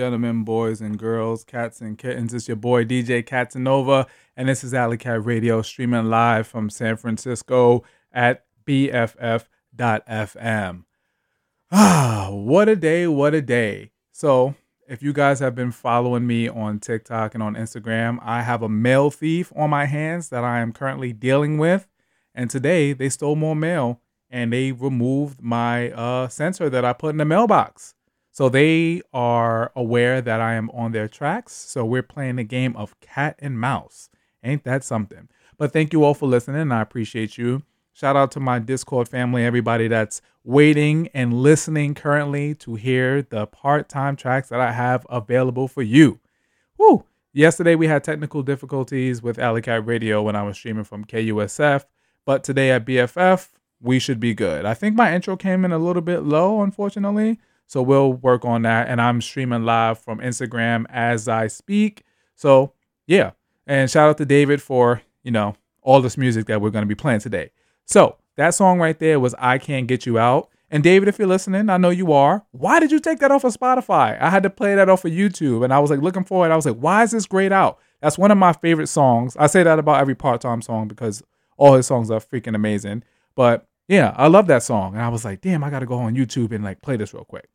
gentlemen, boys and girls, cats and kittens, it's your boy DJ Catanova, and this is Alley Cat Radio streaming live from San Francisco at BFF.FM. Ah, what a day, what a day. So, if you guys have been following me on TikTok and on Instagram, I have a mail thief on my hands that I am currently dealing with. And today they stole more mail and they removed my uh, sensor that I put in the mailbox. So they are aware that I am on their tracks. So we're playing a game of cat and mouse. Ain't that something? But thank you all for listening. I appreciate you. Shout out to my Discord family, everybody that's waiting and listening currently to hear the part time tracks that I have available for you. Woo! Yesterday we had technical difficulties with Alley Cat Radio when I was streaming from KUSF, but today at BFF, we should be good. I think my intro came in a little bit low, unfortunately. So we'll work on that. And I'm streaming live from Instagram as I speak. So yeah. And shout out to David for, you know, all this music that we're going to be playing today. So that song right there was I Can't Get You Out. And David, if you're listening, I know you are. Why did you take that off of Spotify? I had to play that off of YouTube and I was like looking for it. I was like, why is this grayed out? That's one of my favorite songs. I say that about every part time song because all his songs are freaking amazing. But yeah, I love that song. And I was like, damn, I got to go on YouTube and like play this real quick.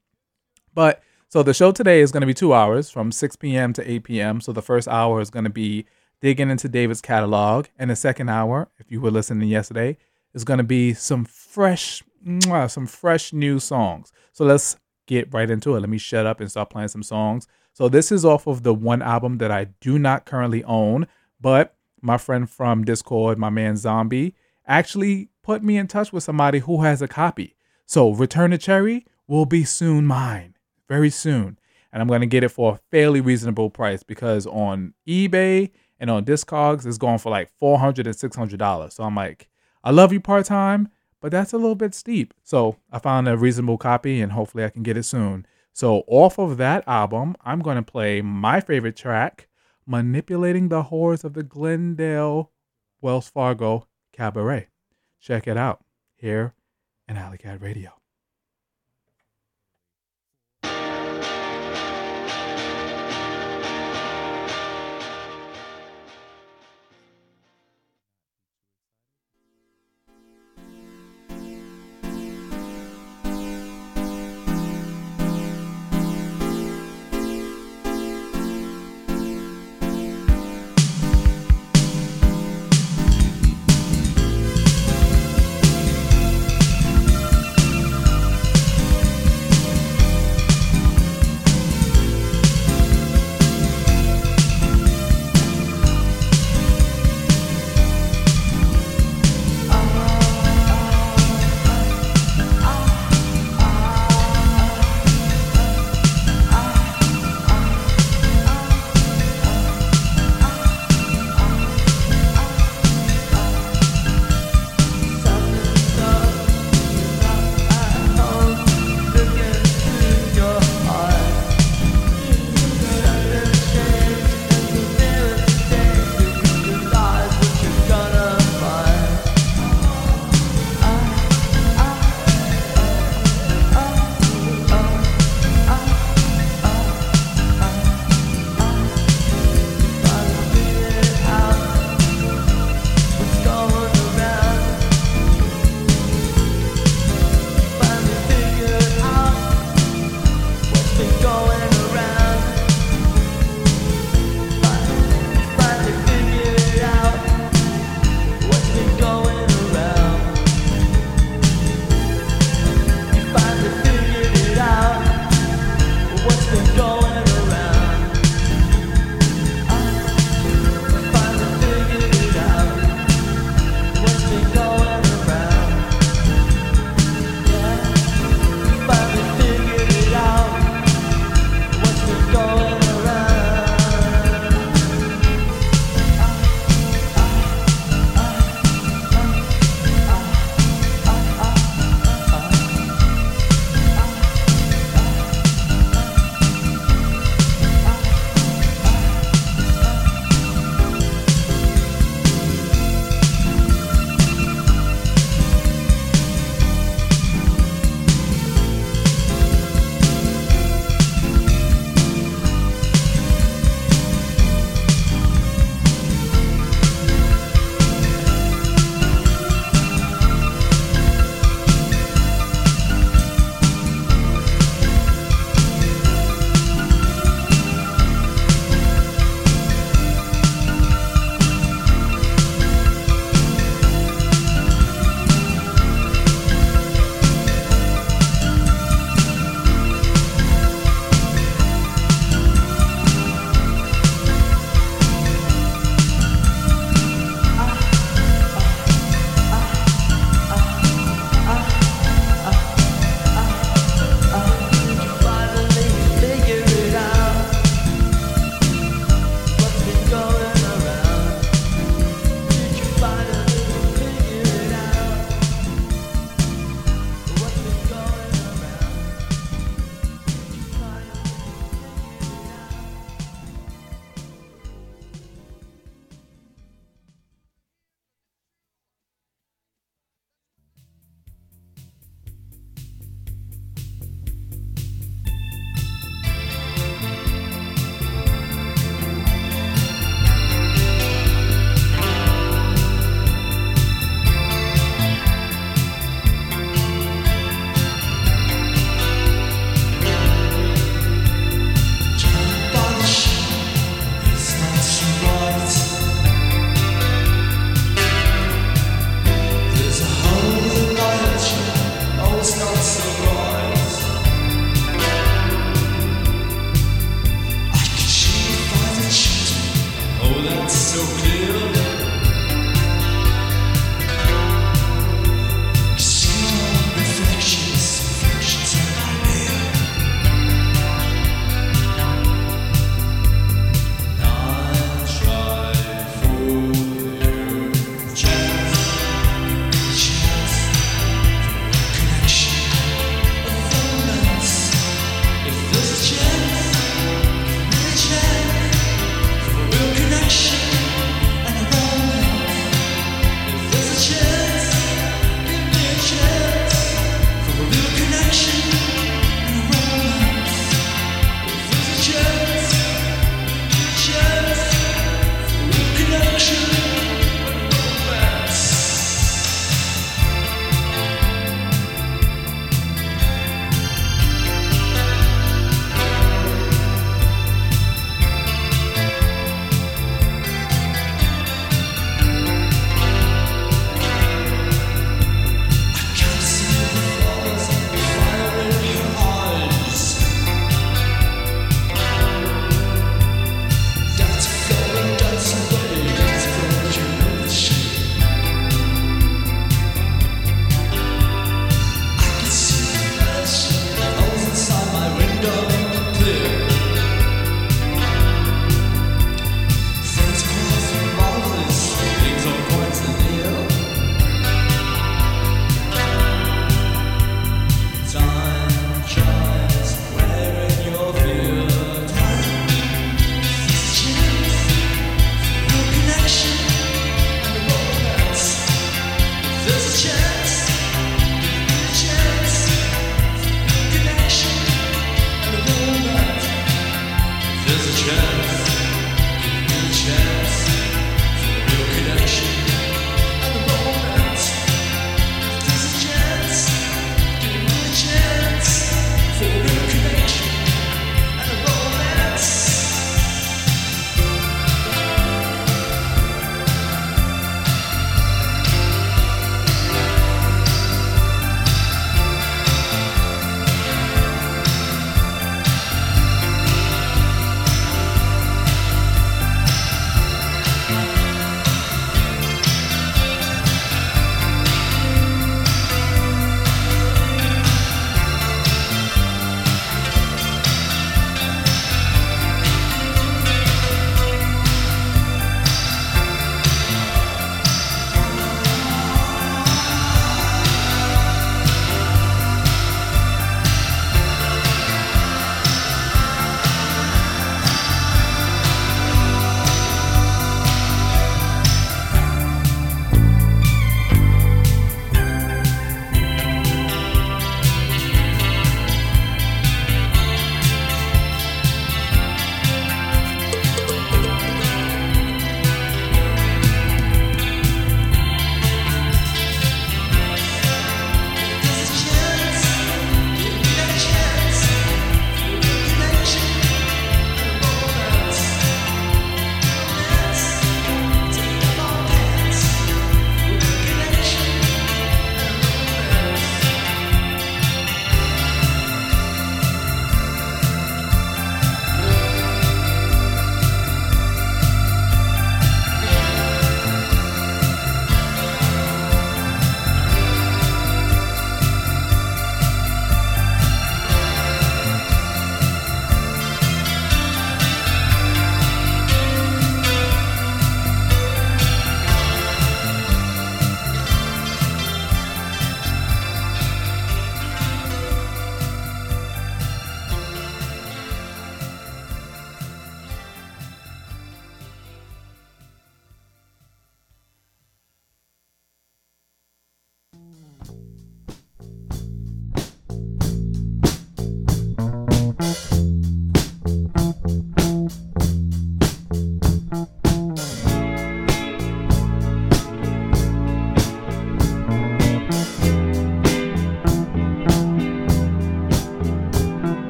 But so the show today is going to be two hours from 6 p.m. to 8 p.m. So the first hour is going to be digging into David's catalog. And the second hour, if you were listening yesterday, is going to be some fresh, some fresh new songs. So let's get right into it. Let me shut up and start playing some songs. So this is off of the one album that I do not currently own, but my friend from Discord, my man Zombie, actually put me in touch with somebody who has a copy. So Return to Cherry will be soon mine, very soon. And I'm going to get it for a fairly reasonable price because on eBay and on Discogs, it's going for like $400 and $600. So I'm like, I love you part time, but that's a little bit steep. So I found a reasonable copy and hopefully I can get it soon. So off of that album, I'm going to play my favorite track, Manipulating the Whores of the Glendale Wells Fargo Cabaret. Check it out here in Alley Cat Radio.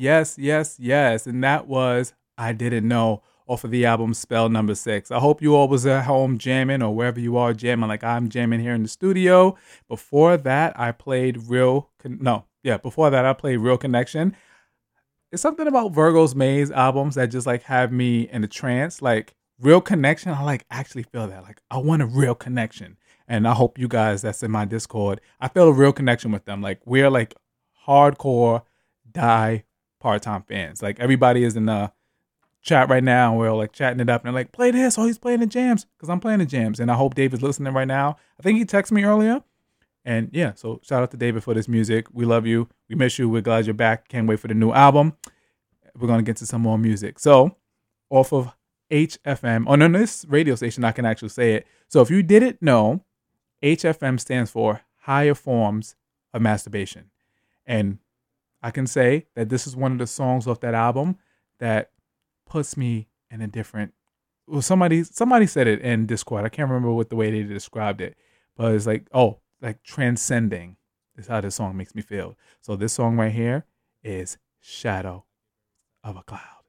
Yes, yes, yes. And that was I Didn't Know off of the album Spell Number Six. I hope you all was at home jamming or wherever you are jamming like I'm jamming here in the studio. Before that, I played Real, Con- no, yeah, before that, I played Real Connection. It's something about Virgo's Maze albums that just like have me in a trance. Like real connection, I like actually feel that. Like I want a real connection. And I hope you guys that's in my Discord, I feel a real connection with them. Like we're like hardcore die part-time fans. Like everybody is in the chat right now we're like chatting it up and like, play this. Oh, he's playing the jams because I'm playing the jams. And I hope David's listening right now. I think he texted me earlier. And yeah, so shout out to David for this music. We love you. We miss you. We're glad you're back. Can't wait for the new album. We're to get to some more music. So, off of HFM, on oh, this radio station, I can actually say it. So, if you didn't know, HFM stands for Higher Forms of Masturbation. And I can say that this is one of the songs off that album that puts me in a different well somebody somebody said it in Discord. I can't remember what the way they described it. But it's like, oh, like transcending is how this song makes me feel. So this song right here is Shadow of a Cloud.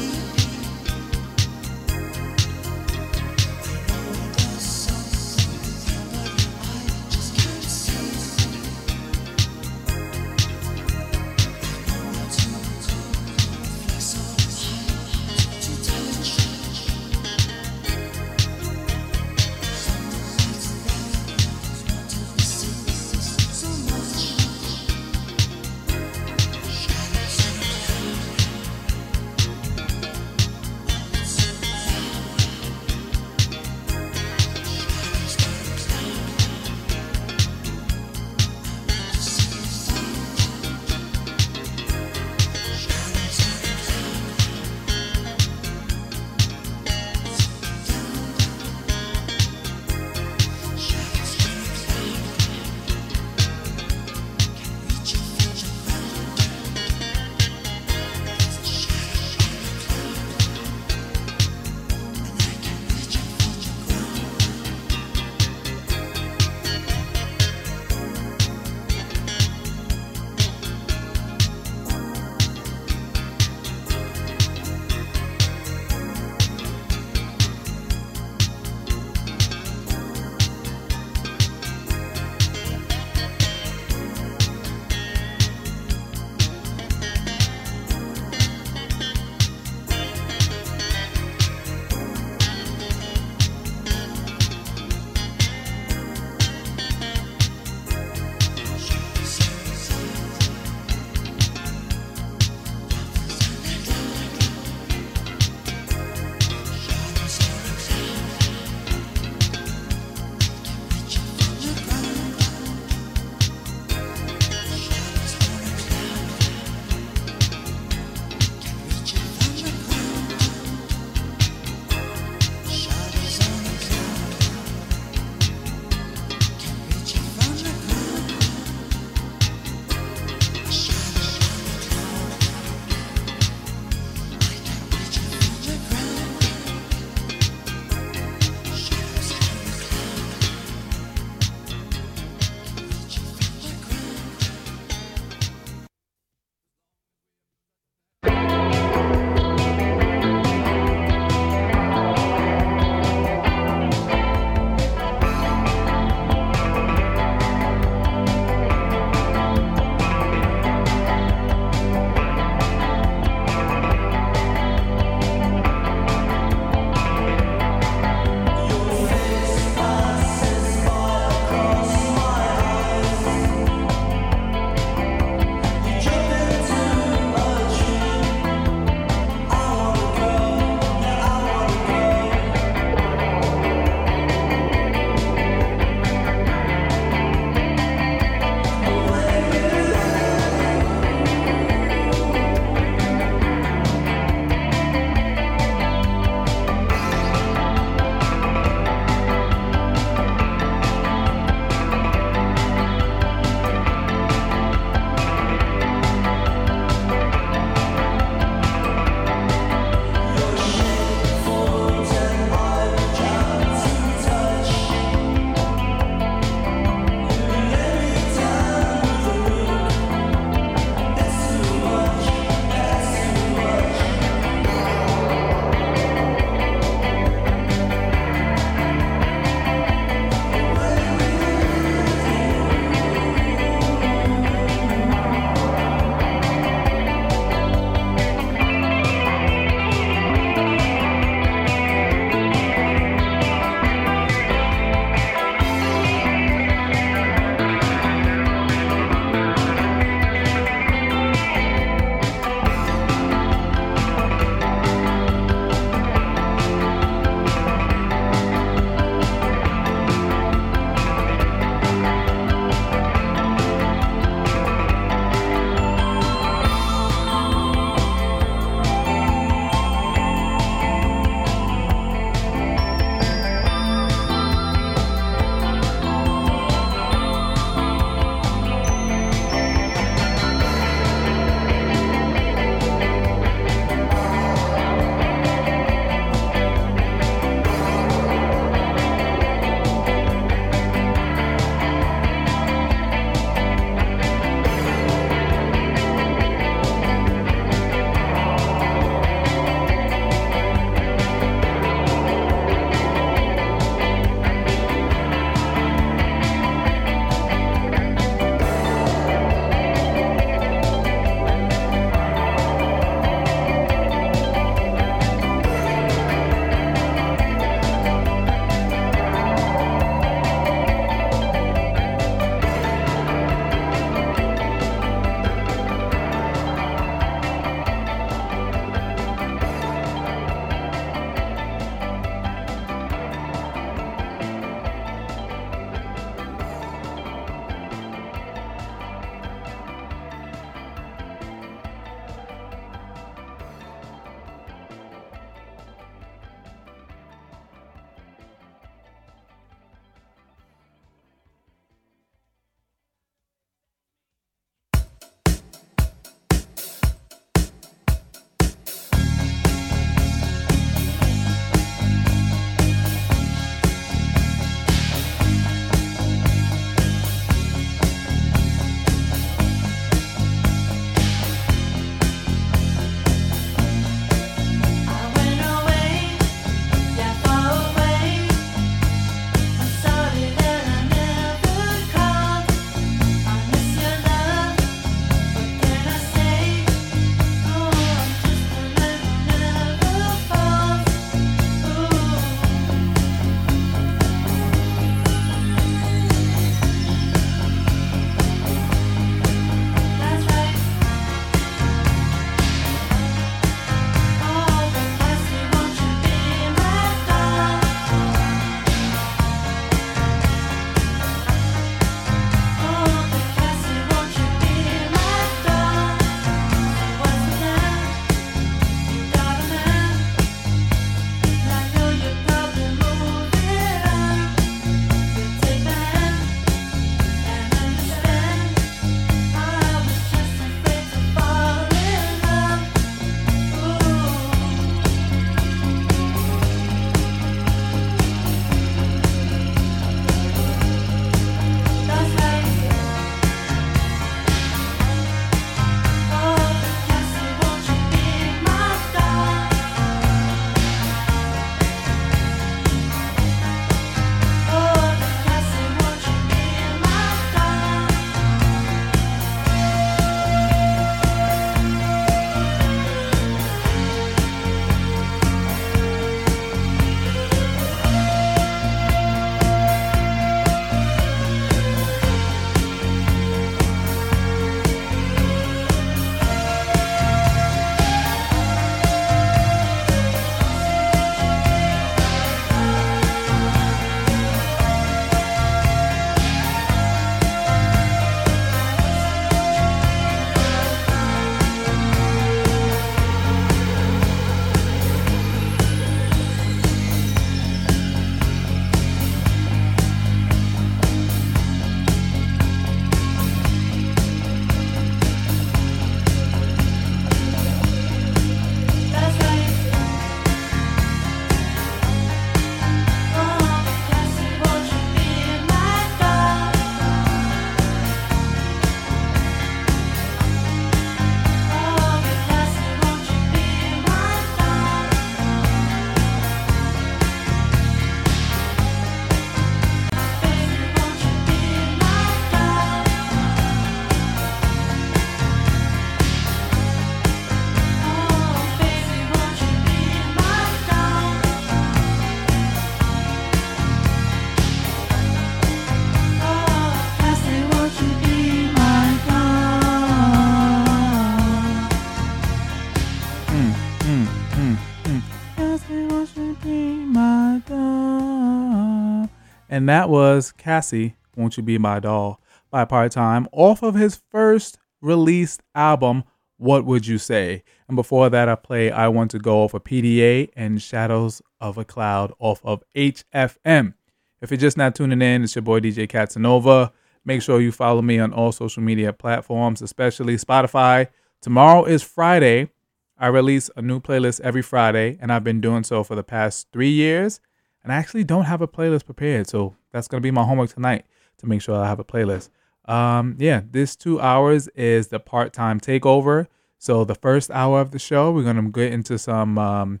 And that was Cassie, Won't You Be My Doll by Part Time off of his first released album, What Would You Say? And before that, I play I Want to Go off of PDA and Shadows of a Cloud off of HFM. If you're just not tuning in, it's your boy DJ Casanova. Make sure you follow me on all social media platforms, especially Spotify. Tomorrow is Friday. I release a new playlist every Friday, and I've been doing so for the past three years. And I actually don't have a playlist prepared, so that's gonna be my homework tonight to make sure I have a playlist. Um, yeah, this two hours is the part-time takeover. So the first hour of the show, we're gonna get into some um,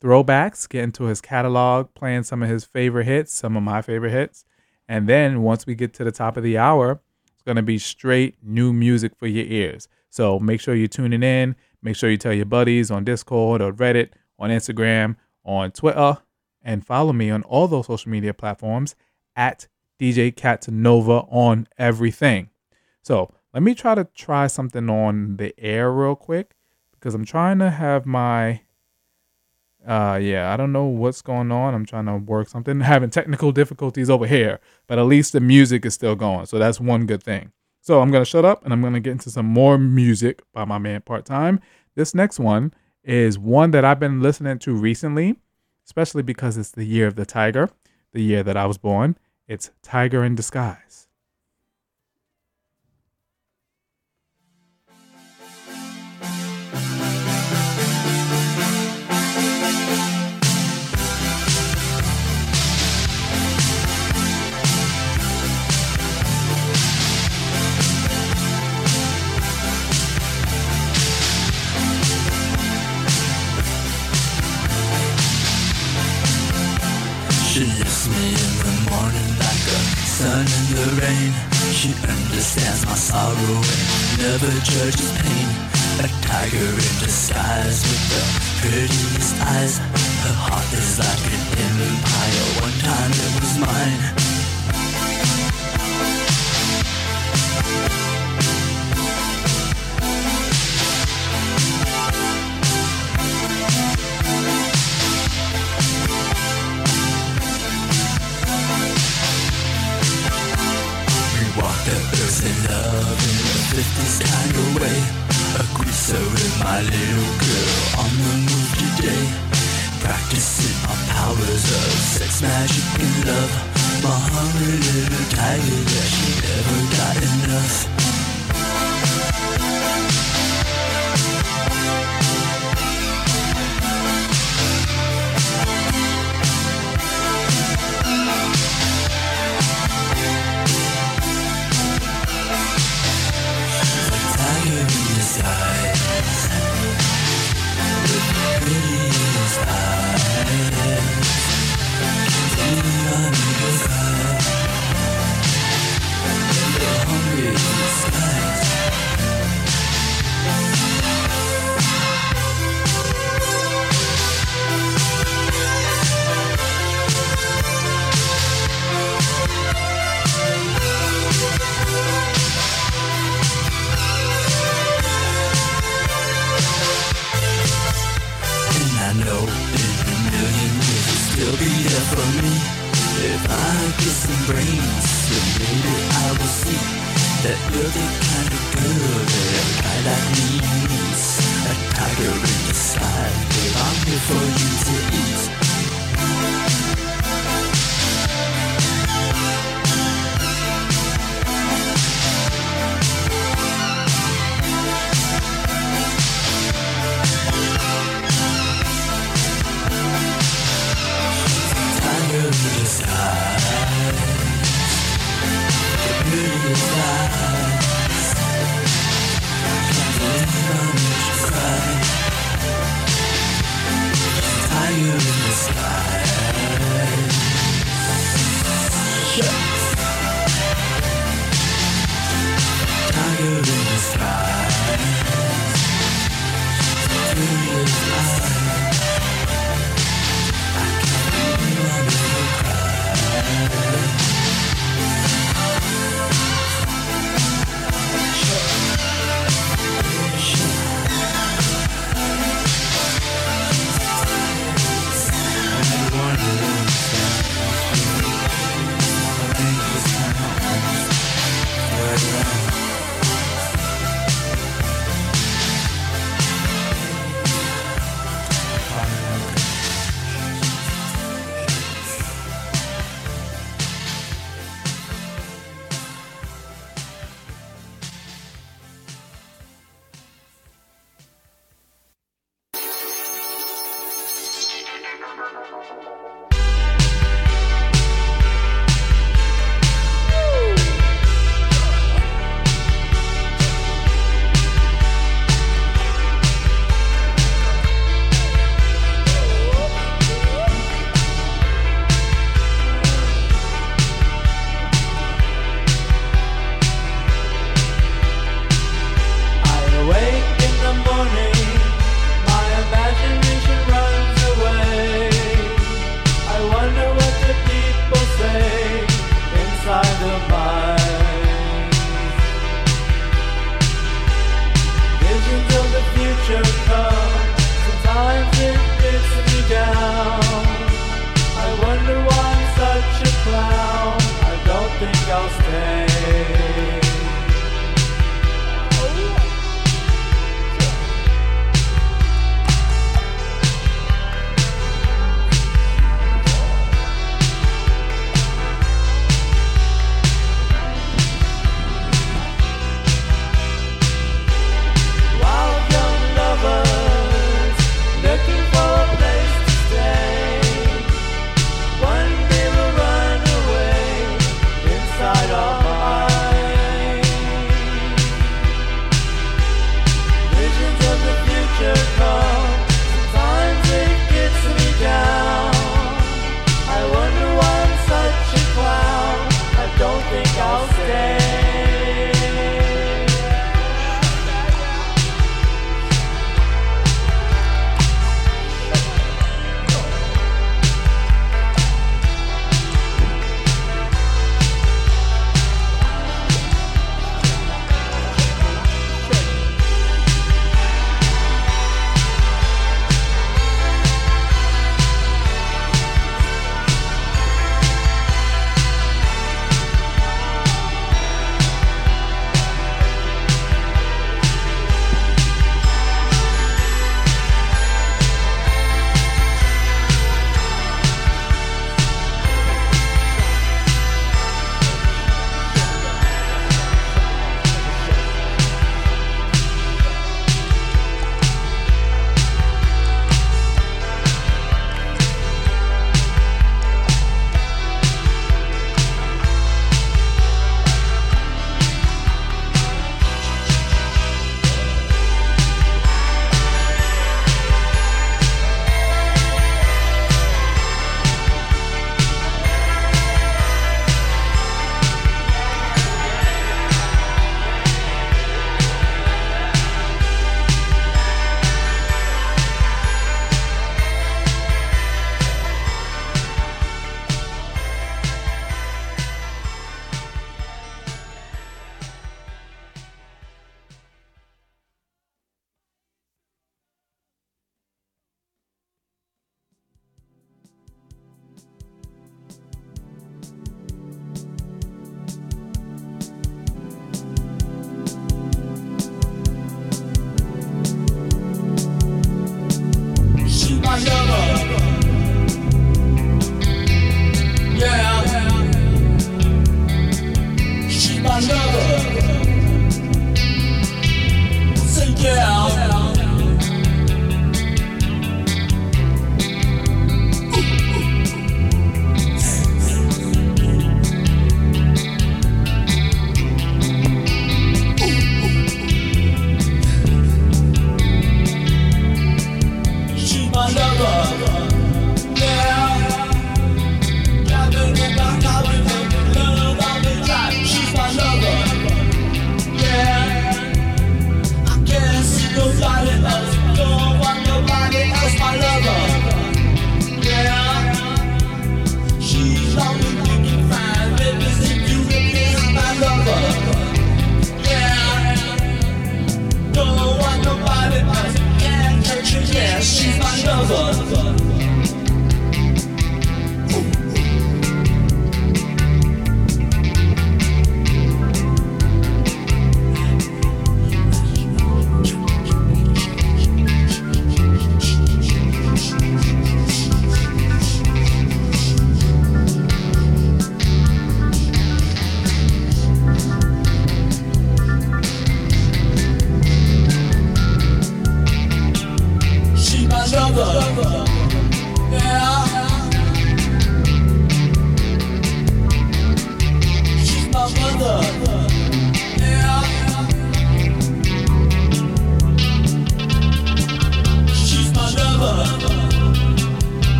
throwbacks, get into his catalog, playing some of his favorite hits, some of my favorite hits, and then once we get to the top of the hour, it's gonna be straight new music for your ears. So make sure you're tuning in. Make sure you tell your buddies on Discord or Reddit, on Instagram, on Twitter, and follow me on all those social media platforms at DJ Catanova on everything. So let me try to try something on the air real quick because I'm trying to have my uh yeah, I don't know what's going on. I'm trying to work something, having technical difficulties over here, but at least the music is still going. So that's one good thing. So I'm gonna shut up and I'm gonna get into some more music by my man part time. This next one is one that I've been listening to recently, especially because it's the year of the tiger, the year that I was born. It's Tiger in Disguise. She me in the morning like a sun in the rain. She understands my sorrow and never judges pain. A tiger in disguise with the prettiest eyes. Her heart is like an empire. One time it was mine. In love in a 50s kind of way. A greaser with my little girl on the move today. Practicing my powers of sex, magic, and love. My hungry little tiger that she never got enough.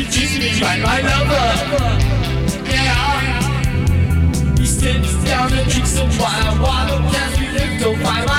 you tease me, try my lover. Yeah. He sits down and drink some wine while we live to find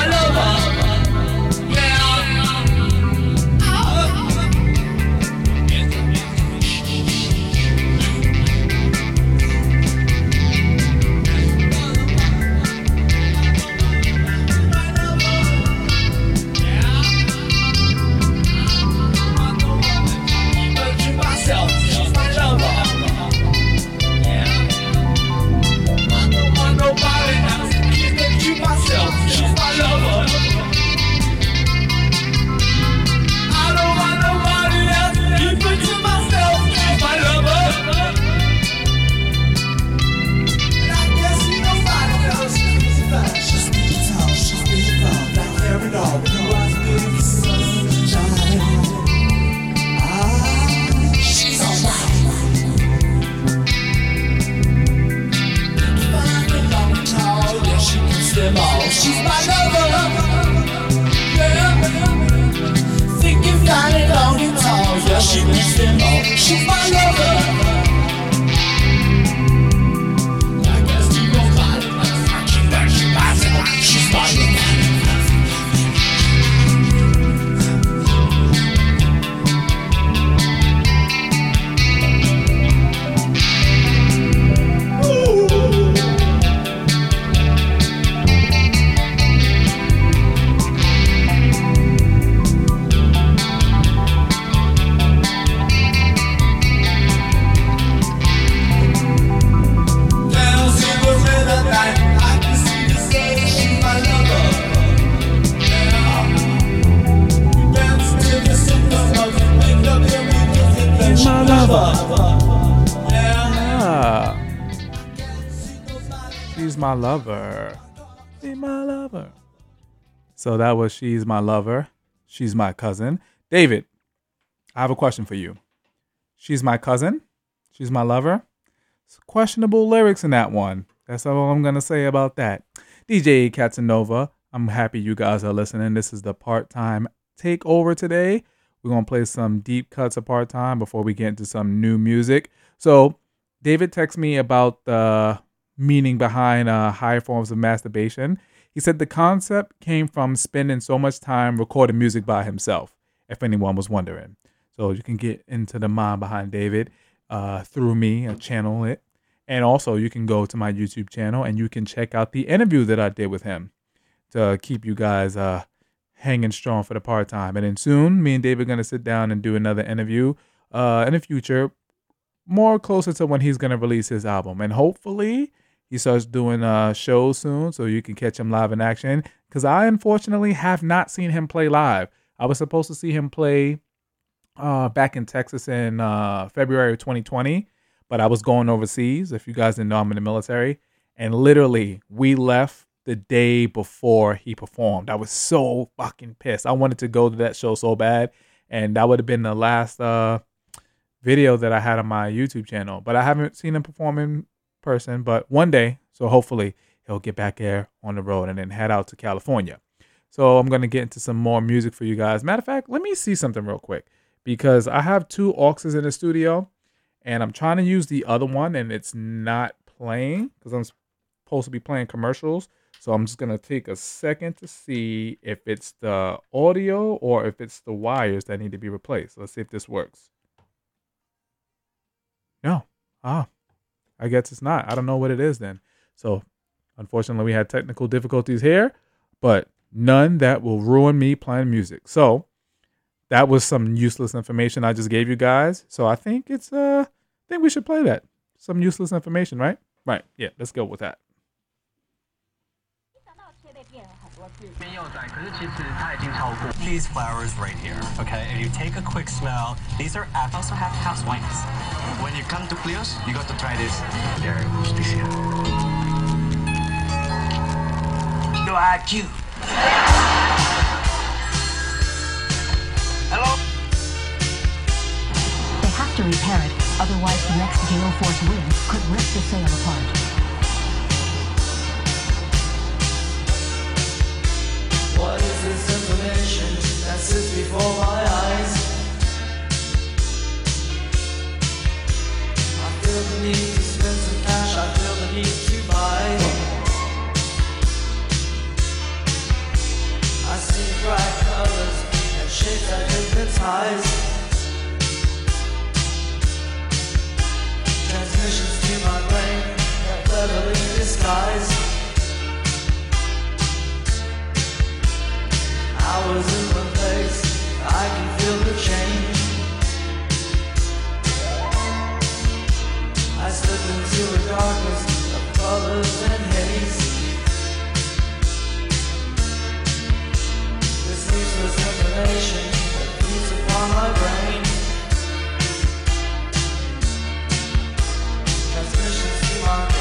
She's my lover. My lover. She's my lover. So that was She's My Lover. She's my cousin. David, I have a question for you. She's my cousin. She's my lover. It's questionable lyrics in that one. That's all I'm going to say about that. DJ Catanova, I'm happy you guys are listening. This is the part time takeover today. We're going to play some deep cuts of part time before we get into some new music. So, David texted me about the meaning behind uh, high forms of masturbation. He said the concept came from spending so much time recording music by himself, if anyone was wondering. So you can get into the mind behind David uh, through me, uh, channel it. And also, you can go to my YouTube channel and you can check out the interview that I did with him to keep you guys uh, hanging strong for the part time. And then soon, me and David are going to sit down and do another interview uh, in the future, more closer to when he's going to release his album. And hopefully, he starts doing uh, shows soon so you can catch him live in action. Because I unfortunately have not seen him play live. I was supposed to see him play uh, back in Texas in uh, February of 2020, but I was going overseas. If you guys didn't know, I'm in the military. And literally, we left the day before he performed. I was so fucking pissed. I wanted to go to that show so bad. And that would have been the last uh, video that I had on my YouTube channel. But I haven't seen him perform in person. But one day, so hopefully, he'll get back there on the road and then head out to California. So I'm going to get into some more music for you guys. Matter of fact, let me see something real quick because I have two auxes in the studio and I'm trying to use the other one and it's not playing because I'm supposed to be playing commercials. So I'm just going to take a second to see if it's the audio or if it's the wires that need to be replaced. Let's see if this works. No. Ah, I guess it's not. I don't know what it is then. So unfortunately, we had technical difficulties here, but none that will ruin me playing music. So that was some useless information I just gave you guys. So I think it's uh I think we should play that. Some useless information, right? Right. Yeah, let's go with that. These flowers right here, okay? If you take a quick smell, these are apple. also have house wines. When you come to Plios, you got to try this. They're justicia. No IQ. Hello? They have to repair it, otherwise the next gale force wind could rip the sail apart. Information that sits before my eyes? I feel the need to spend some cash, I feel the need to buy. I see bright colors and shapes that hypnotize. Transmissions to my brain that cleverly disguise. hours in my face. I can feel the change. I slip into a darkness of colors and haze. This useless information that feeds upon my brain. Transmissions to my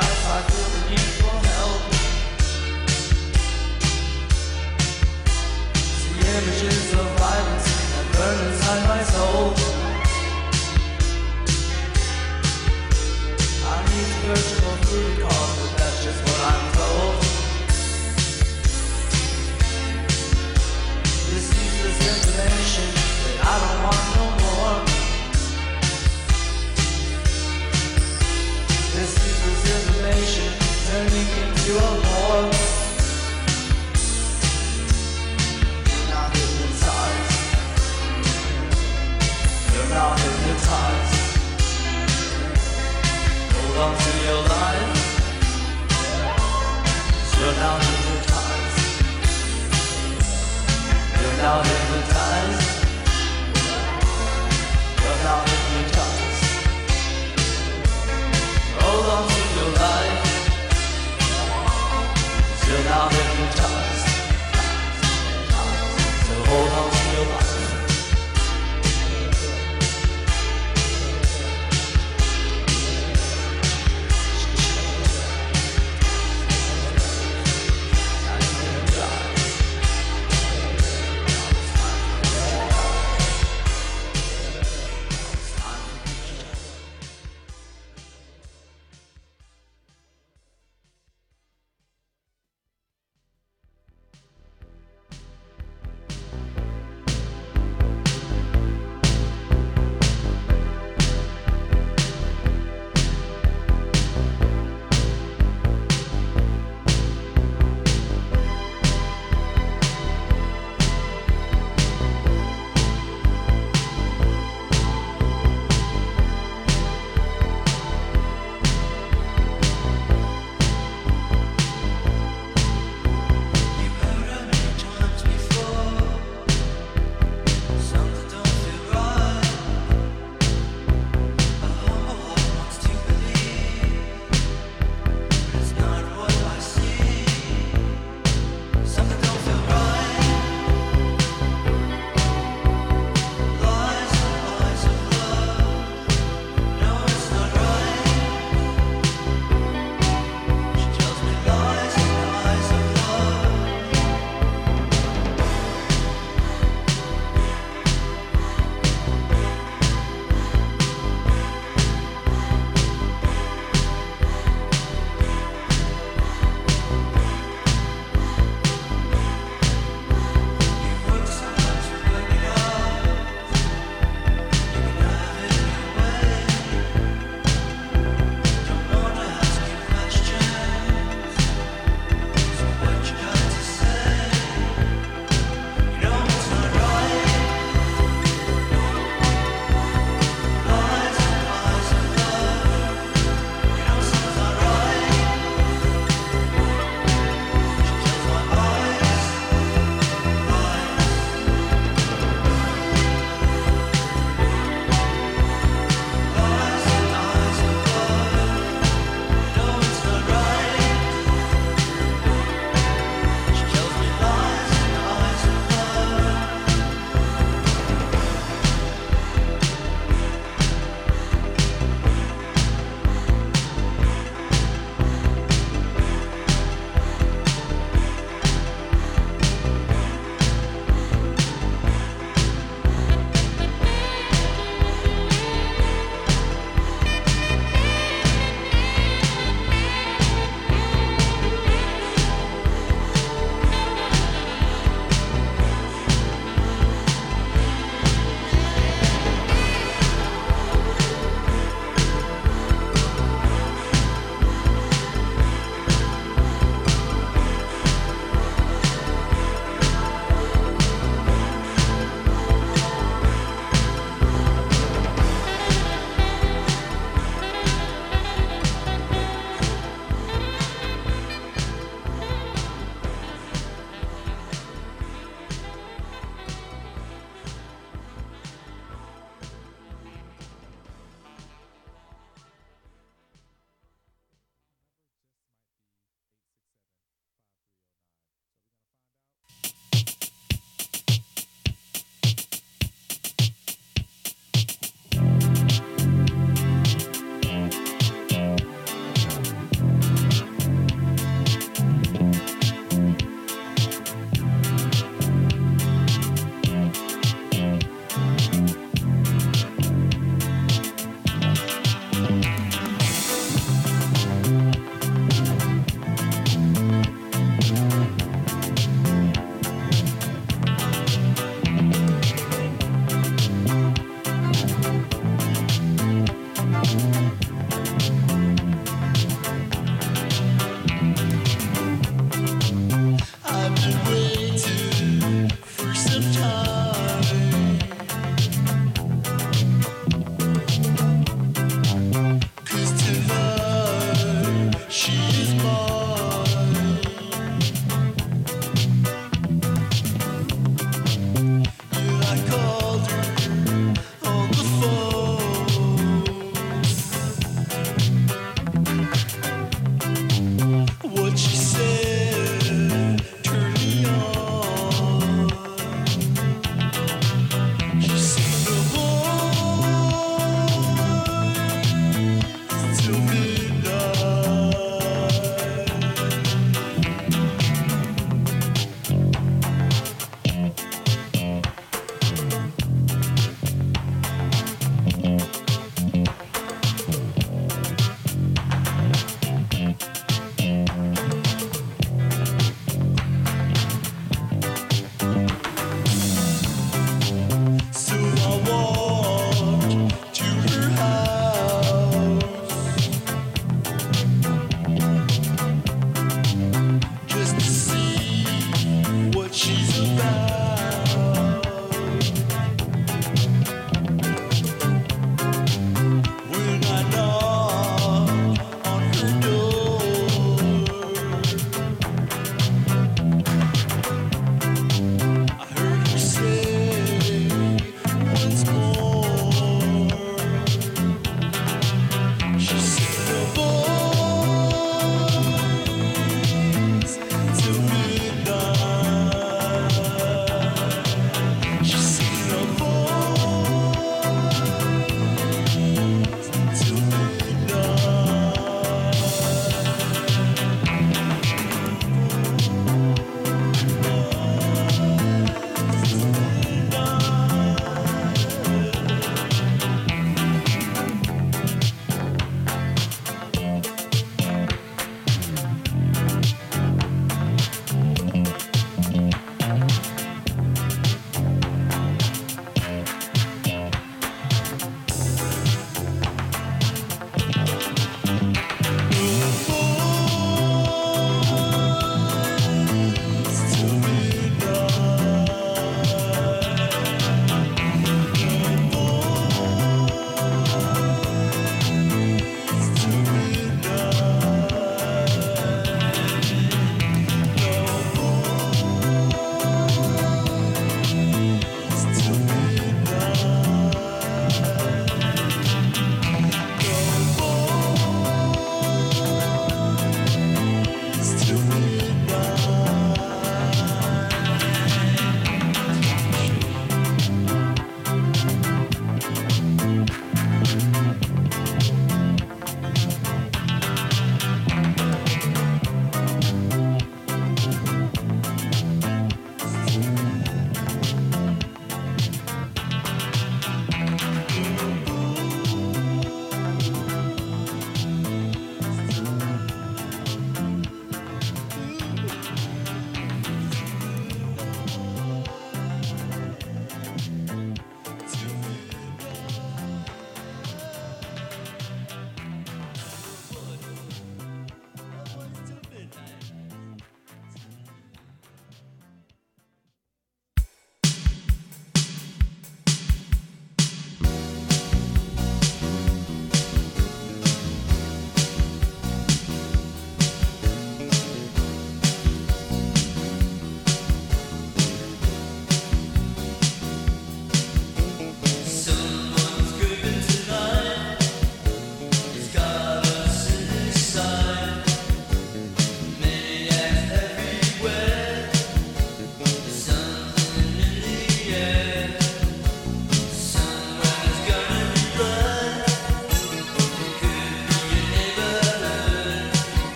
I feel the need for help images of violence that burn inside my soul.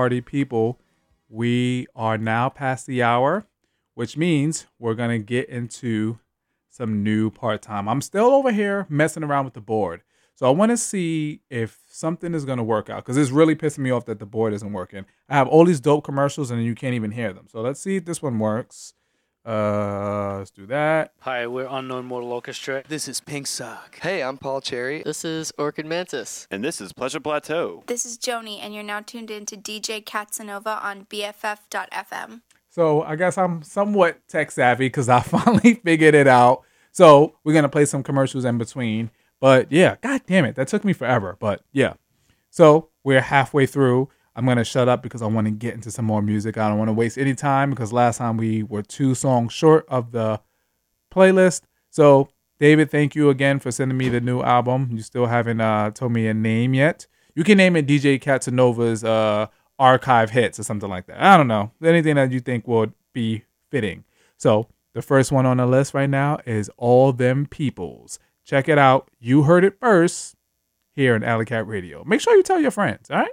Party people. We are now past the hour, which means we're going to get into some new part time. I'm still over here messing around with the board. So I want to see if something is going to work out because it's really pissing me off that the board isn't working. I have all these dope commercials and you can't even hear them. So let's see if this one works. Uh, let's do that. Hi, we're Unknown Mortal Orchestra. This is Pink Sock. Hey, I'm Paul Cherry. This is Orchid Mantis. And this is Pleasure Plateau. This is Joni, and you're now tuned in to DJ Katsanova on BFF.fm. So I guess I'm somewhat tech savvy because I finally figured it out. So we're gonna play some commercials in between. But yeah, god damn it, that took me forever. But yeah. So we're halfway through. I'm gonna shut up because I want to get into some more music. I don't want to waste any time because last time we were two songs short of the playlist. So David, thank you again for sending me the new album. You still haven't uh, told me a name yet. You can name it DJ Catsanova's uh, archive hits or something like that. I don't know. Anything that you think would be fitting. So the first one on the list right now is All Them Peoples. Check it out. You heard it first here in Alley Cat Radio. Make sure you tell your friends. All right.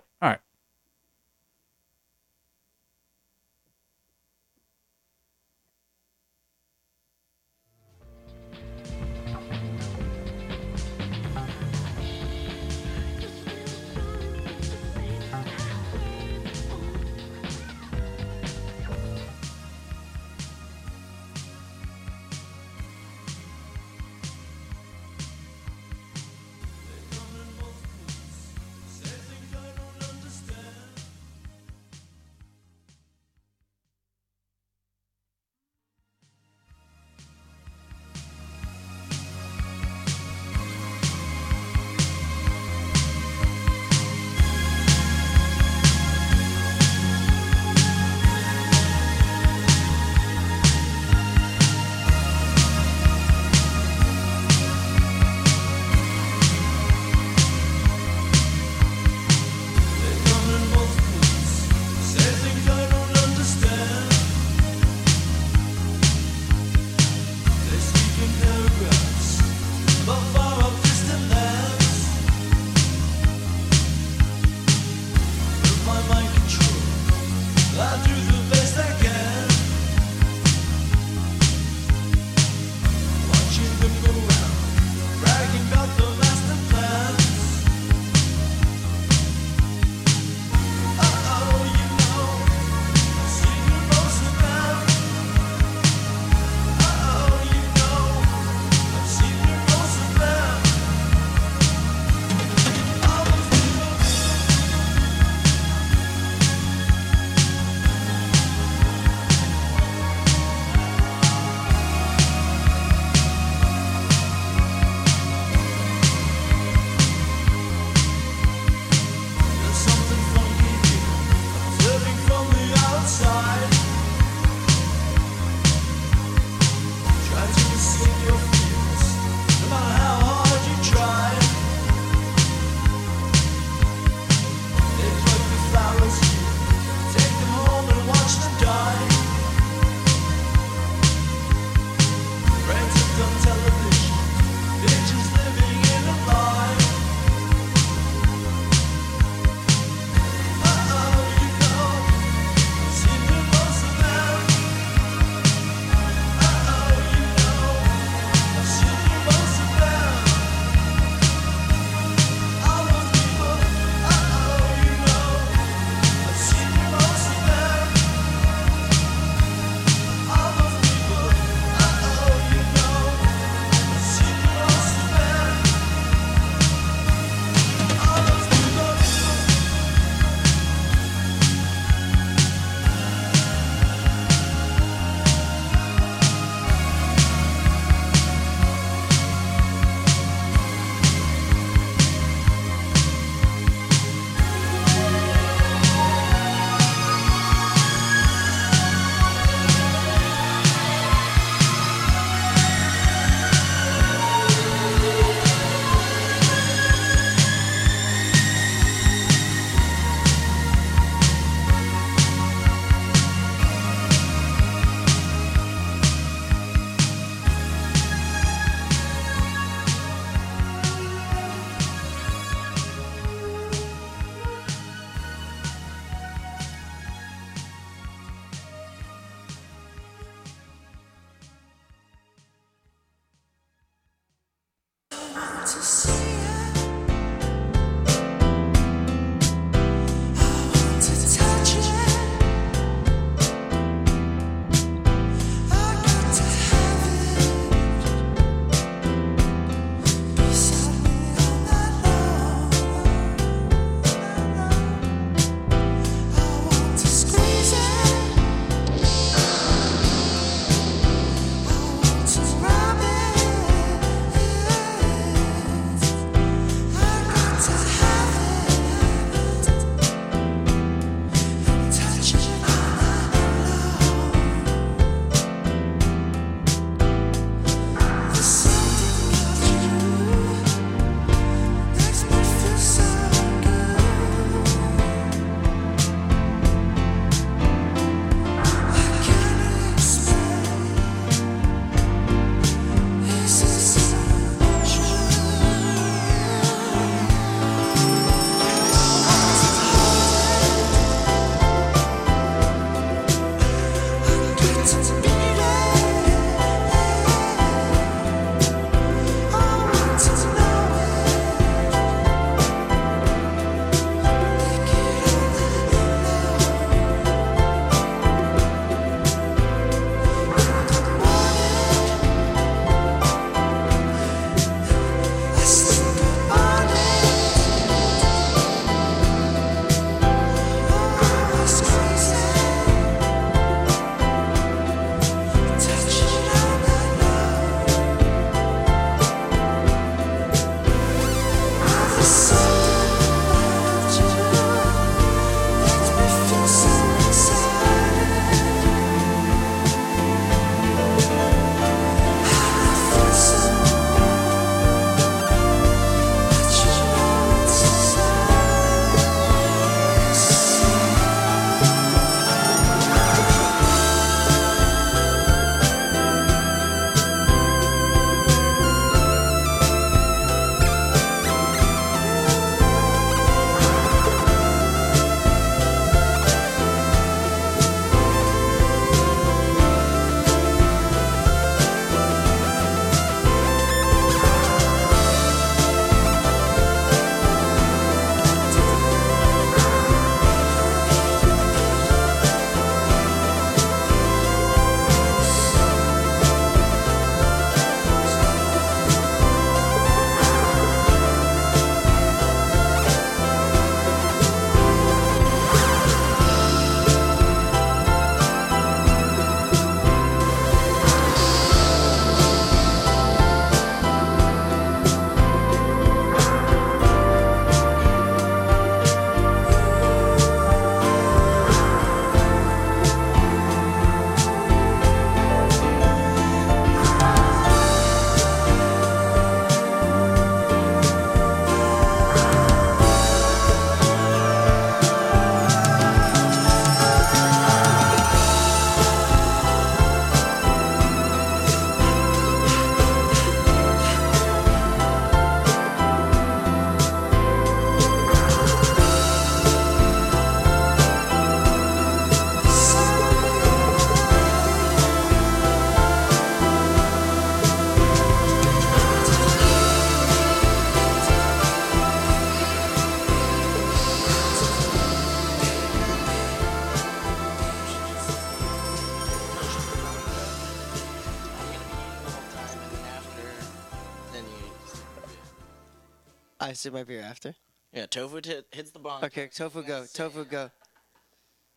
I sip my beer after. Yeah, tofu t- hits the bong. Okay, tofu go. Tofu go.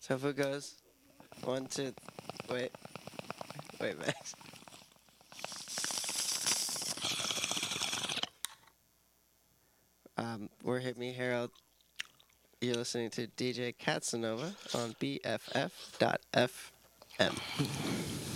Tofu goes. One, two. Wait. Wait, Max. Um, we're Hit Me Harold. You're listening to DJ Katsanova on BFF.FM.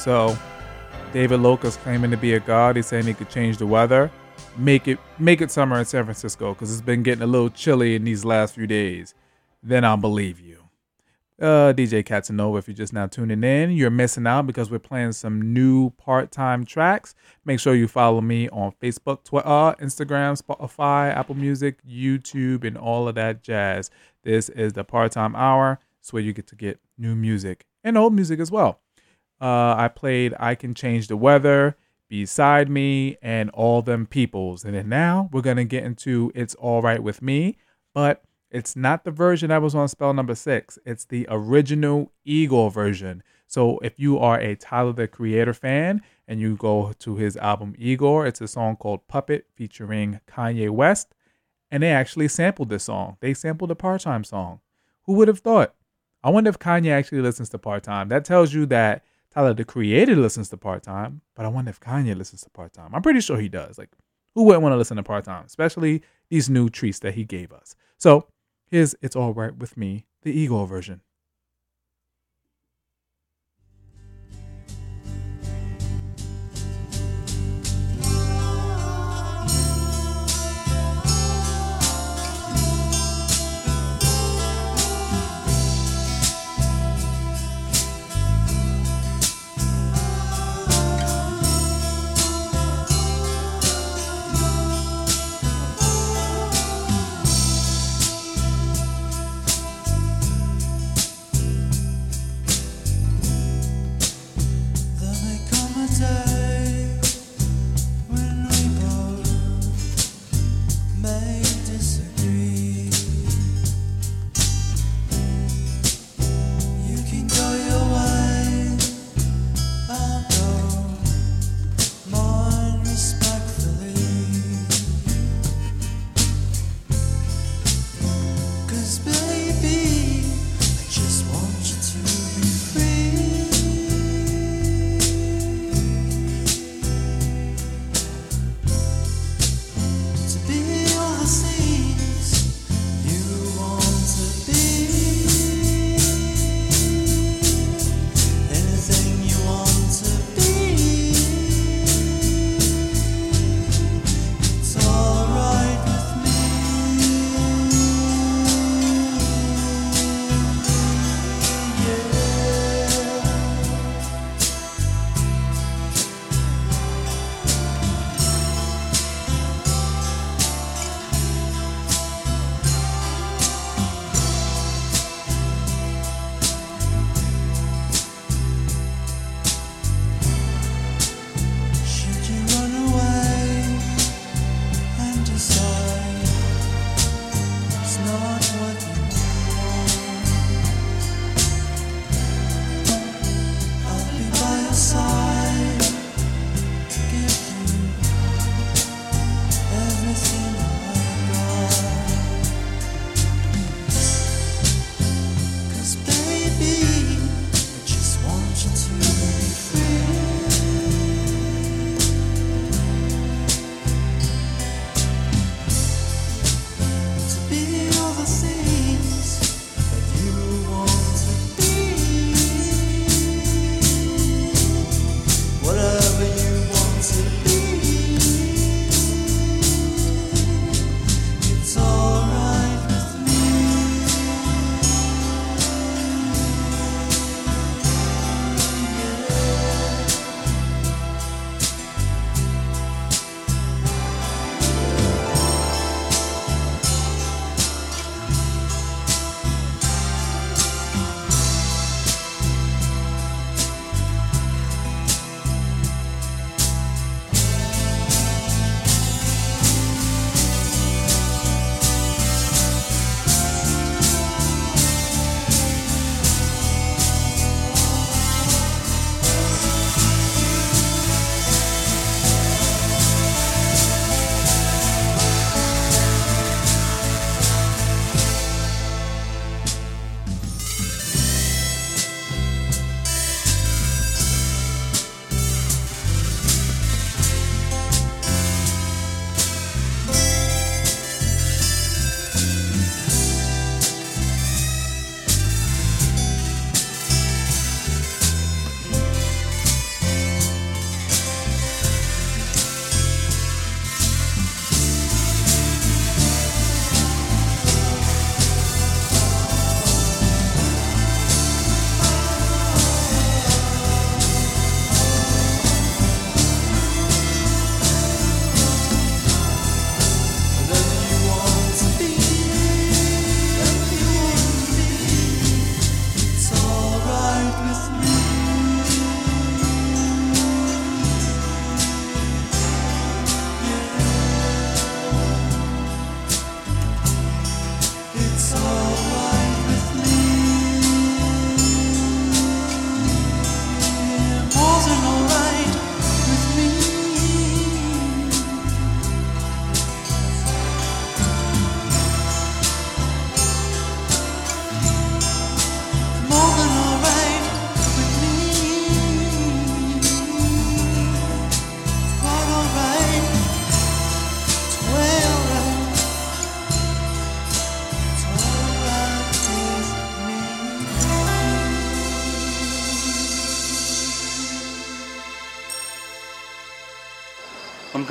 so David Loca's claiming to be a god. He's saying he could change the weather, make it make it summer in San Francisco because it's been getting a little chilly in these last few days. Then I'll believe you. Uh, DJ Catanova, if you're just now tuning in, you're missing out because we're playing some new part-time tracks. Make sure you follow me on Facebook, Twitter, Instagram, Spotify, Apple Music, YouTube, and all of that jazz. This is the part-time hour. It's where you get to get new music and old music as well. Uh, I played I Can Change the Weather, Beside Me, and All Them Peoples. And then now we're going to get into It's All Right With Me, but it's not the version that was on spell number six. It's the original Igor version. So if you are a Tyler the Creator fan and you go to his album Igor, it's a song called Puppet featuring Kanye West. And they actually sampled this song. They sampled a part time song. Who would have thought? I wonder if Kanye actually listens to part time. That tells you that Tyler the Creator listens to part time, but I wonder if Kanye listens to part time. I'm pretty sure he does. Like, who wouldn't want to listen to part time, especially these new treats that he gave us? So here's It's All Right With Me, the Igor version.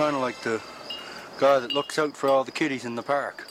kind of like the guy that looks out for all the kitties in the park.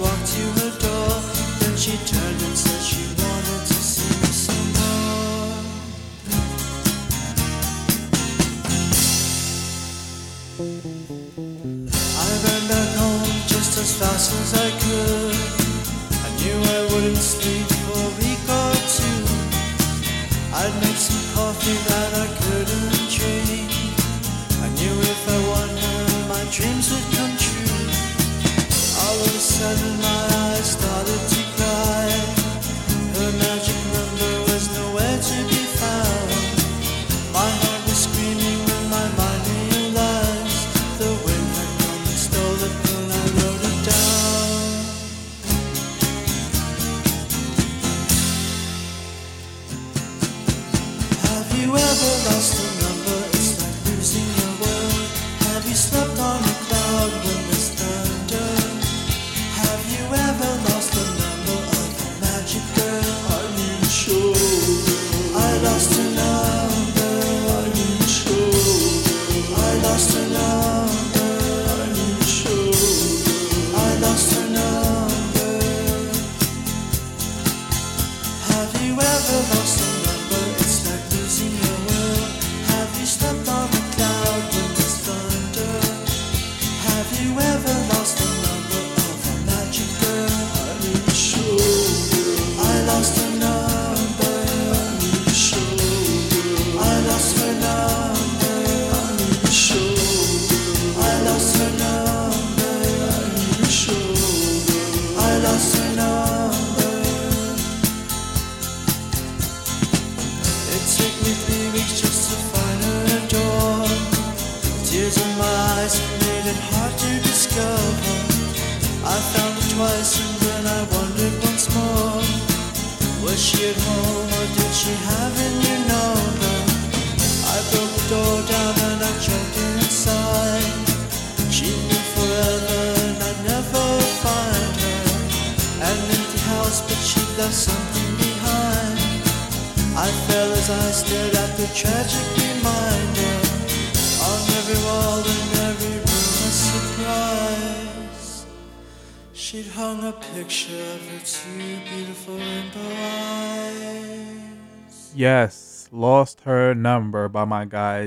Walked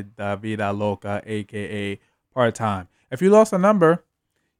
guy Davida Loca, aka Part Time. If you lost a number,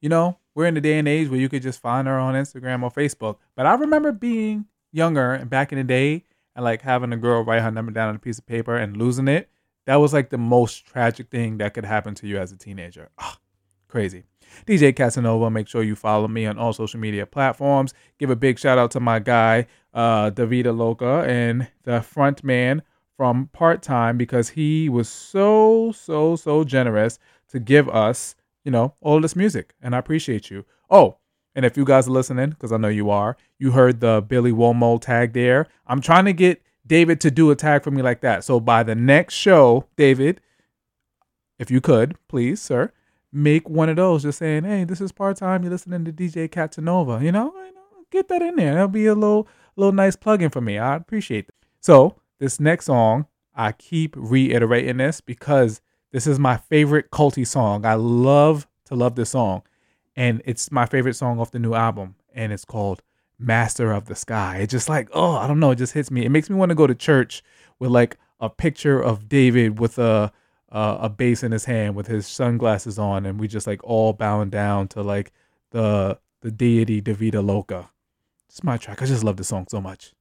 you know, we're in the day and age where you could just find her on Instagram or Facebook. But I remember being younger and back in the day and like having a girl write her number down on a piece of paper and losing it. That was like the most tragic thing that could happen to you as a teenager. Ah, crazy. DJ Casanova, make sure you follow me on all social media platforms. Give a big shout out to my guy, uh, Davida Loca, and the front man from Part Time because he was so, so, so generous to give us, you know, all this music. And I appreciate you. Oh, and if you guys are listening, because I know you are, you heard the Billy Womo tag there. I'm trying to get David to do a tag for me like that. So by the next show, David, if you could, please, sir, make one of those just saying, hey, this is part time. You're listening to DJ Catanova. You know, get that in there. That'll be a little, little nice plug-in for me. I appreciate it. So this next song, I keep reiterating this because this is my favorite culty song. I love to love this song. And it's my favorite song off the new album. And it's called Master of the Sky. It just like, oh, I don't know, it just hits me. It makes me want to go to church with like a picture of David with a uh, a bass in his hand with his sunglasses on, and we just like all bowing down to like the the deity Davida Loca. It's my track. I just love the song so much.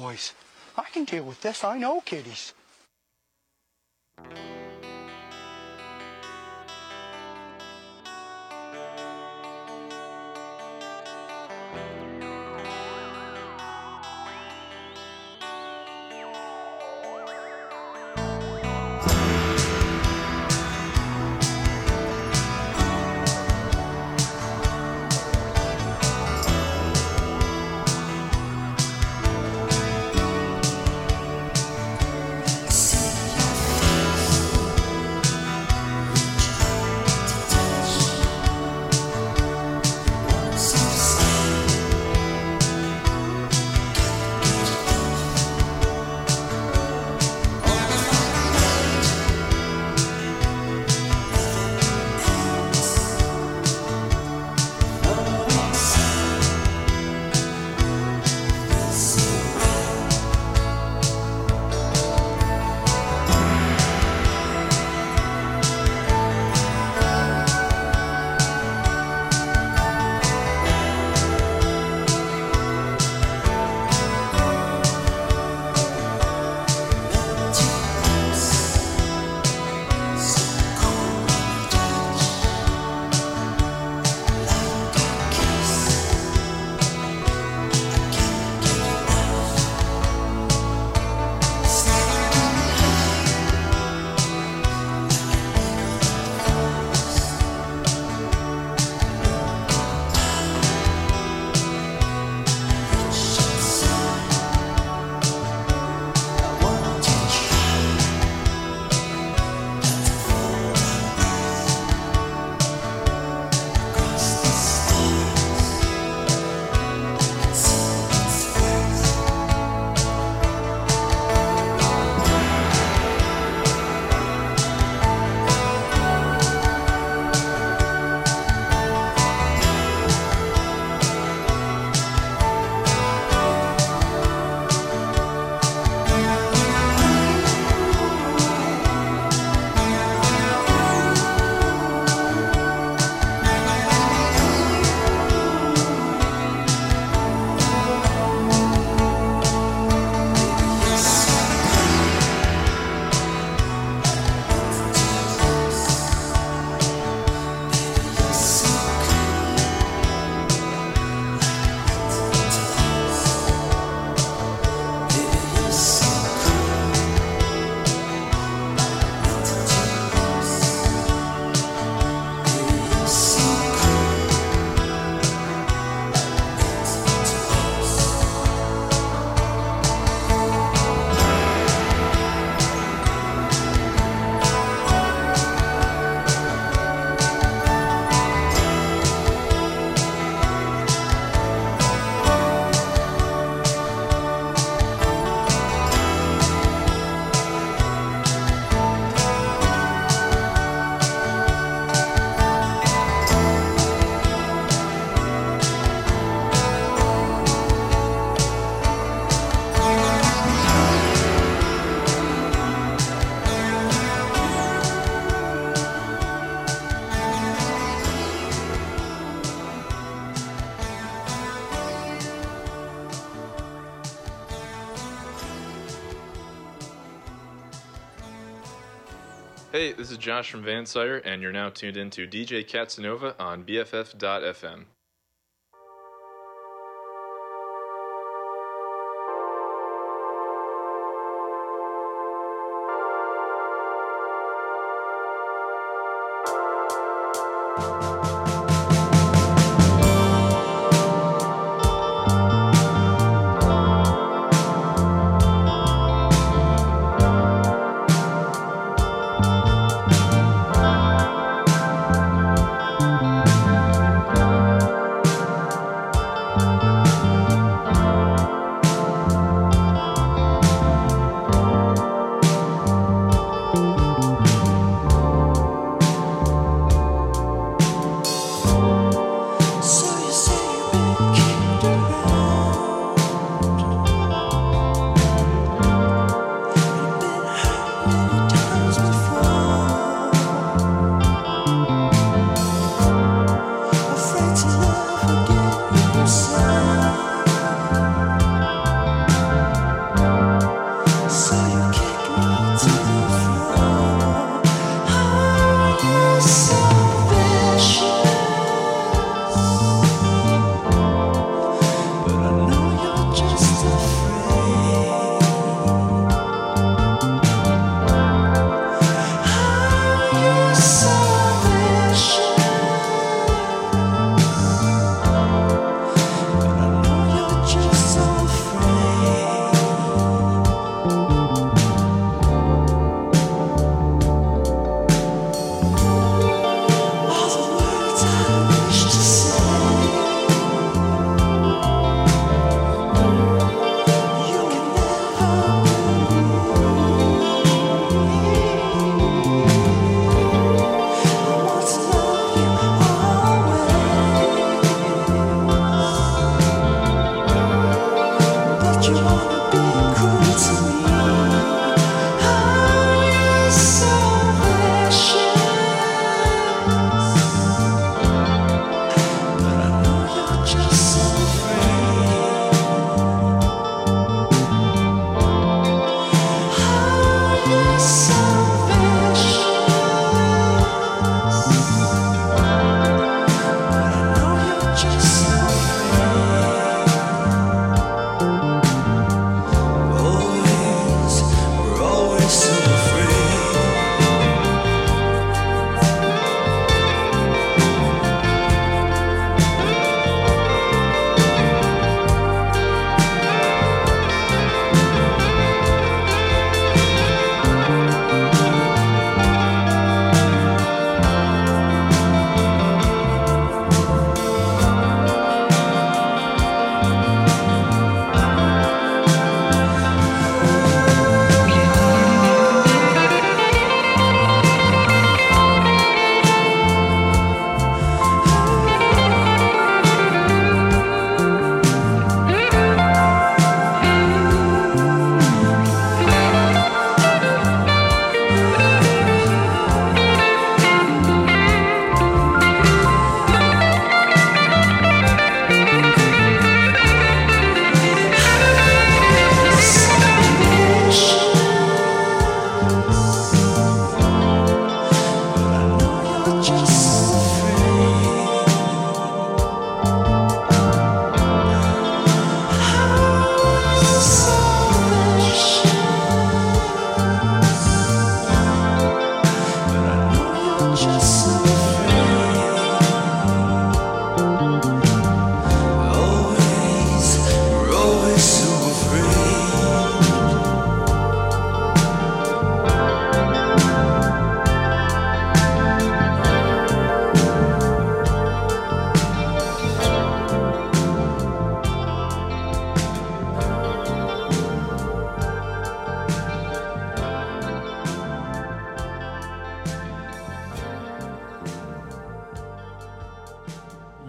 Boys. I can deal with this. I know kitties. Josh from Van Cider, and you're now tuned in to DJ Katsanova on BFF.fm.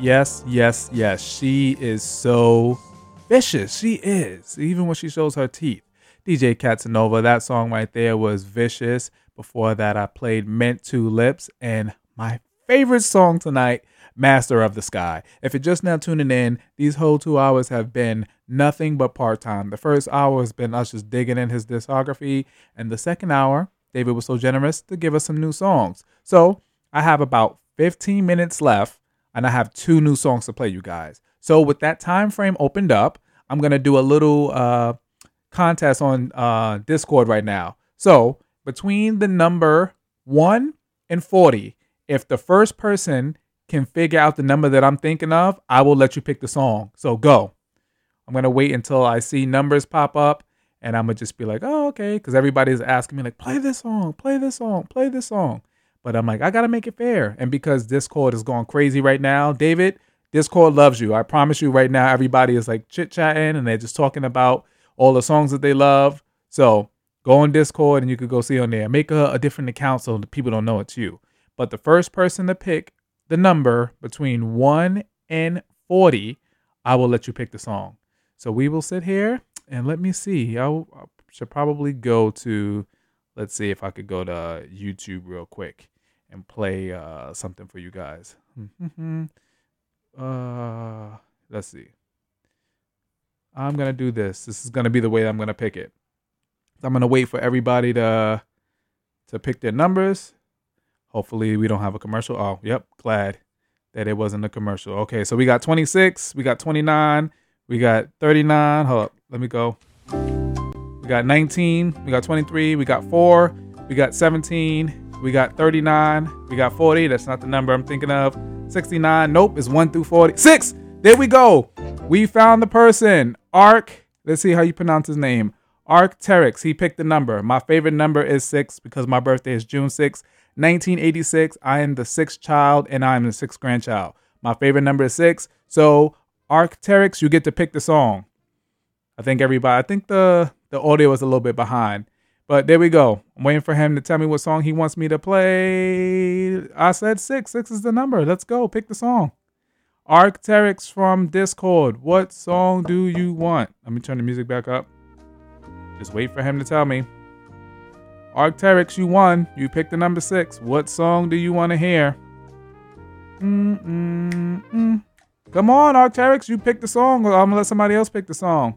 Yes, yes, yes. She is so vicious. She is, even when she shows her teeth. DJ Katsanova, that song right there was vicious. Before that, I played Mint Two Lips, and my favorite song tonight, Master of the Sky. If you're just now tuning in, these whole two hours have been nothing but part time. The first hour has been us just digging in his discography, and the second hour David was so generous to give us some new songs. So I have about 15 minutes left, and I have two new songs to play, you guys. So with that time frame opened up, I'm gonna do a little uh, contest on uh, Discord right now. So between the number one and 40, if the first person can figure out the number that I'm thinking of, I will let you pick the song. So go. I'm gonna wait until I see numbers pop up, and I'm gonna just be like, oh, okay, because everybody's asking me like, play this song, play this song, play this song. But I'm like, I gotta make it fair. And because Discord is going crazy right now, David, Discord loves you. I promise you right now, everybody is like chit chatting and they're just talking about all the songs that they love. So go on Discord and you could go see on there. Make a, a different account so the people don't know it's you. But the first person to pick the number between 1 and 40, I will let you pick the song. So we will sit here and let me see. I, I should probably go to, let's see if I could go to YouTube real quick and play uh, something for you guys. uh, let's see. I'm gonna do this. This is gonna be the way I'm gonna pick it. I'm gonna wait for everybody to to pick their numbers. Hopefully we don't have a commercial. Oh, yep, glad that it wasn't a commercial. Okay, so we got 26, we got 29, we got 39. Hold up, let me go. We got 19, we got 23, we got 4, we got 17, we got 39, we got 40. That's not the number I'm thinking of. 69, nope, it's 1 through 40. 6! There we go. We found the person. Arc, let's see how you pronounce his name. Arcteryx, he picked the number. My favorite number is 6 because my birthday is June 6, 1986. I am the sixth child and I am the sixth grandchild. My favorite number is 6. So, Arcteryx, you get to pick the song. I think everybody, I think the, the audio was a little bit behind. But there we go. I'm waiting for him to tell me what song he wants me to play. I said six. Six is the number. Let's go. Pick the song. Arcteryx from Discord. What song do you want? Let me turn the music back up. Just wait for him to tell me. Arcteryx, you won. You picked the number six. What song do you want to hear? Mm-mm-mm. Come on, Arcteryx, you pick the song. I'm gonna let somebody else pick the song.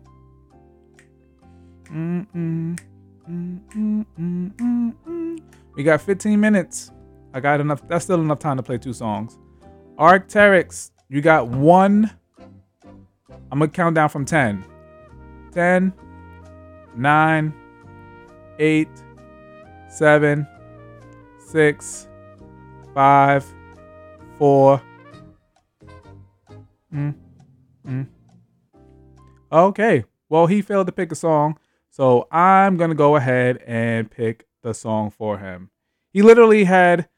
Mm-mm. We got 15 minutes. I got enough. That's still enough time to play two songs. Arcteryx, you got one. I'm going to count down from 10. 10, 9, 8, 7, 6, 5, 4. Mm, mm. Okay. Well, he failed to pick a song. So I'm going to go ahead and pick the song for him. He literally had,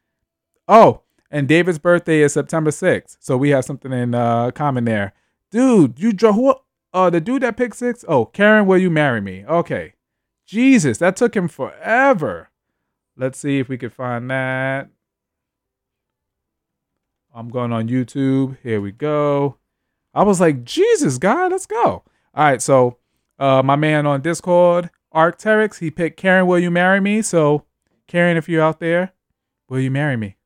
oh, and David's birthday is September 6th. So we have something in uh, common there. Dude, you draw who? Uh, the dude that picked six? Oh, Karen, will you marry me? Okay. Jesus, that took him forever. Let's see if we can find that. I'm going on YouTube. Here we go. I was like, Jesus, God, let's go. All right, so uh, my man on Discord, Arcteryx, he picked Karen, will you marry me? So, Karen, if you're out there, will you marry me?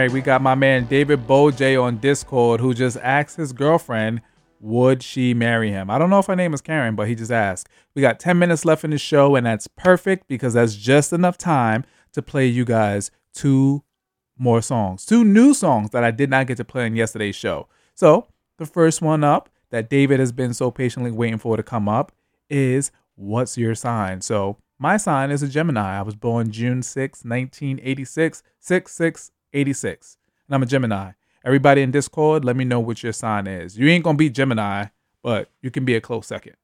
Right, we got my man David Boj on Discord who just asked his girlfriend, would she marry him? I don't know if her name is Karen, but he just asked. We got 10 minutes left in the show, and that's perfect because that's just enough time to play you guys two more songs, two new songs that I did not get to play in yesterday's show. So, the first one up that David has been so patiently waiting for to come up is What's Your Sign? So, my sign is a Gemini. I was born June 6, 1986, 6686. And I'm a Gemini. Everybody in Discord, let me know what your sign is. You ain't going to be Gemini, but you can be a close second.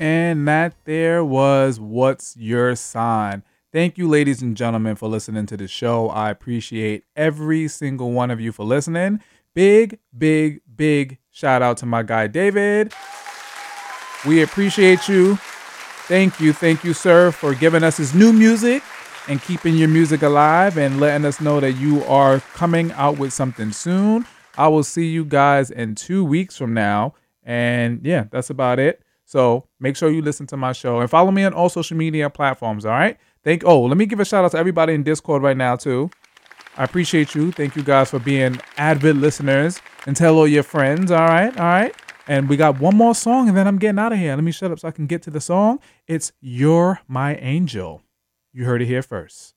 And that there was What's Your Sign. Thank you, ladies and gentlemen, for listening to the show. I appreciate every single one of you for listening. Big, big, big shout out to my guy, David. We appreciate you. Thank you, thank you, sir, for giving us his new music and keeping your music alive and letting us know that you are coming out with something soon. I will see you guys in two weeks from now. And yeah, that's about it. So make sure you listen to my show and follow me on all social media platforms. All right. Thank. Oh, let me give a shout out to everybody in Discord right now too. I appreciate you. Thank you guys for being avid listeners and tell all your friends. All right. All right. And we got one more song and then I'm getting out of here. Let me shut up so I can get to the song. It's You're My Angel. You heard it here first.